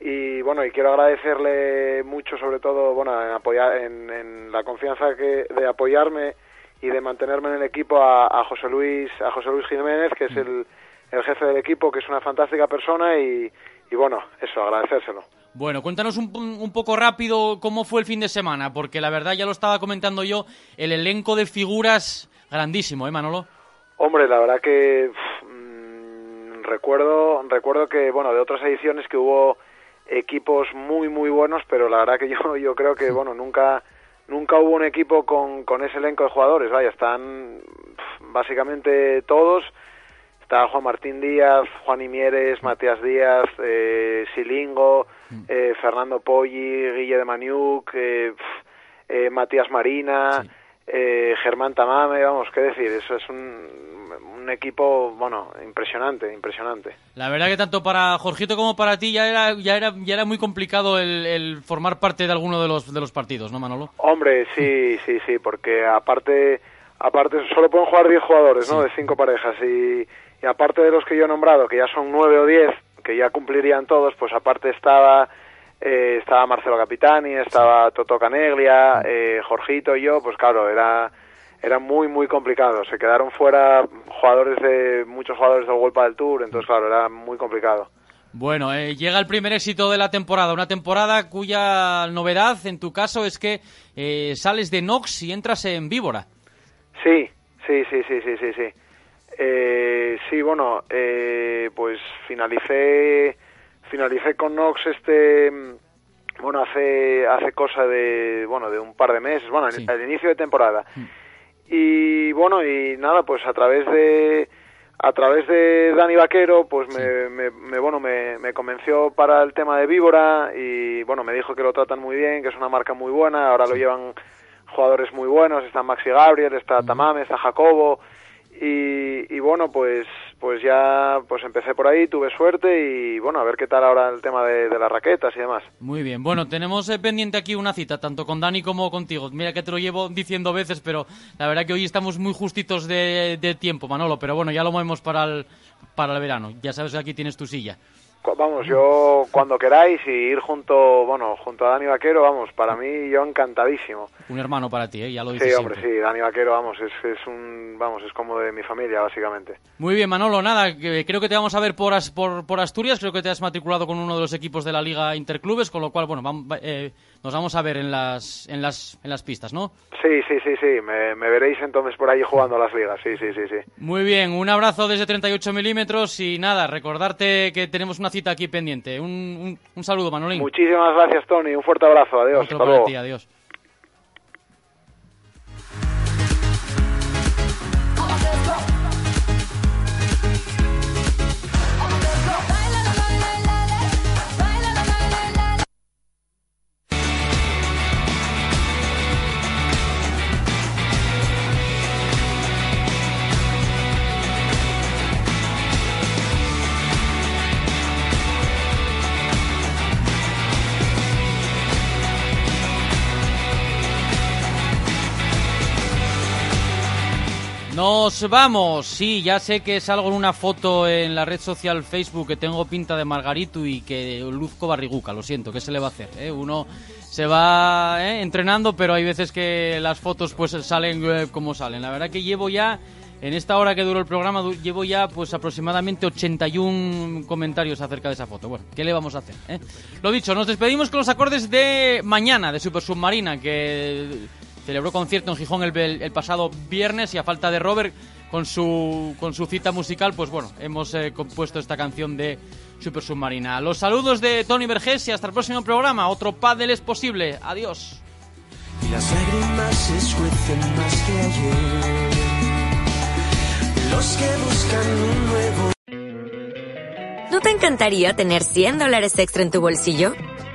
y bueno, y quiero agradecerle mucho, sobre todo, bueno, en, apoyar, en, la confianza que, de apoyarme y de mantenerme en el equipo a, a José Luis, a José Luis Jiménez, que es el el jefe del equipo, que es una fantástica persona y, bueno, eso, agradecérselo. Bueno, cuéntanos un, un, poco rápido cómo fue el fin de semana, porque la verdad ya lo estaba comentando yo, el elenco de figuras grandísimo, ¿eh, Manolo? Hombre, la verdad que mmm, recuerdo, recuerdo que, bueno, de otras ediciones que hubo equipos muy, muy buenos, pero la verdad que yo, yo creo que, bueno, nunca, nunca hubo un equipo con, con ese elenco de jugadores, vaya, están básicamente todos. Está Juan Martín Díaz, Juan Imieres, Matías Díaz, eh, Silingo, eh, Fernando Poggi, Guille de Maniuk, eh, eh, Matías Marina, eh, Germán Tamame, vamos, qué decir, eso es un, un, equipo, bueno, impresionante, impresionante. La verdad que tanto para Jorgito como para ti ya era, ya era, ya era muy complicado el, el formar parte de alguno de los, de los partidos, ¿no, Manolo? Hombre, sí, sí, sí, porque aparte, aparte solo pueden jugar 10 jugadores, ¿no? De cinco parejas y y aparte de los que yo he nombrado, que ya son nueve o diez, que ya cumplirían todos, pues aparte estaba eh, estaba Marcelo Capitani, estaba Toto Caneglia, eh, Jorgito y yo, pues claro, era era muy muy complicado. Se quedaron fuera jugadores de muchos jugadores del World del Tour, entonces claro, era muy complicado. Bueno, eh, llega el primer éxito de la temporada, una temporada cuya novedad en tu caso es que eh, sales de Nox y entras en Víbora. Sí, sí, sí, sí, sí, sí, sí. Eh, sí, bueno, eh, pues finalicé finalicé con Nox este bueno hace hace cosa de bueno de un par de meses, bueno, al inicio de temporada. Mm. Y bueno, y nada, pues a través de a través de Dani Vaquero, pues me, me, bueno, me, me, convenció para el tema de Víbora y bueno, me dijo que lo tratan muy bien, que es una marca muy buena, ahora lo llevan jugadores muy buenos, está Maxi Gabriel, está Tamame, está Jacobo, y, bueno, pues pues ya pues empecé por ahí, tuve suerte y bueno, a ver qué tal ahora el tema de, las raquetas y demás. Muy bien, bueno, tenemos eh, pendiente aquí una cita, tanto con Dani como contigo. Mira que te lo llevo diciendo veces, pero la verdad que hoy estamos muy justitos de, de tiempo, Manolo, pero bueno, ya lo movemos para el, para el verano. Ya sabes que aquí tienes tu silla. Vamos, yo cuando queráis y ir junto, bueno, junto a Dani Vaquero, vamos, para mí yo encantadísimo. Un hermano para ti, ¿eh? ya lo dices Sí, hombre, sí, Dani Vaquero, vamos, es, es un, vamos, es como de mi familia, básicamente. Muy bien, Manolo, nada, creo que te vamos a ver por, por, por Asturias, creo que te has matriculado con uno de los equipos de la Liga Interclubes, con lo cual, bueno, vamos, eh, nos vamos a ver en las, en las, en las pistas, ¿no? Sí, sí, sí, sí, me, veréis entonces por ahí jugando a las ligas, sí, sí, sí, sí. Muy bien, un abrazo desde 38 milímetros y nada, recordarte que tenemos una cita aquí pendiente. Un, un, saludo, Manolín. Muchísimas gracias, Tony, un fuerte abrazo, adiós. Otro para ti, adiós. Nos vamos. Sí, ya sé que salgo en una foto en la red social Facebook que tengo pinta de Margarito y que luzco barriguca. Lo siento, ¿qué se le va a hacer? Eh? Uno se va eh, entrenando, pero hay veces que las fotos pues salen eh, como salen. La verdad que llevo ya en esta hora que duró el programa llevo ya pues aproximadamente 81 comentarios acerca de esa foto. Bueno, ¿qué le vamos a hacer? Lo dicho, nos despedimos con los acordes de mañana de Super Submarina que celebró concierto en Gijón el, pasado viernes y a falta de Robert con su, con su cita musical, pues bueno, hemos eh, compuesto esta canción de Super Submarina. Los saludos de Tony Vergés y hasta el próximo programa. Otro pádel es posible. Adiós. Y las lágrimas más que ayer. Los que buscan un nuevo... ¿No te encantaría tener 100 dólares extra en tu bolsillo?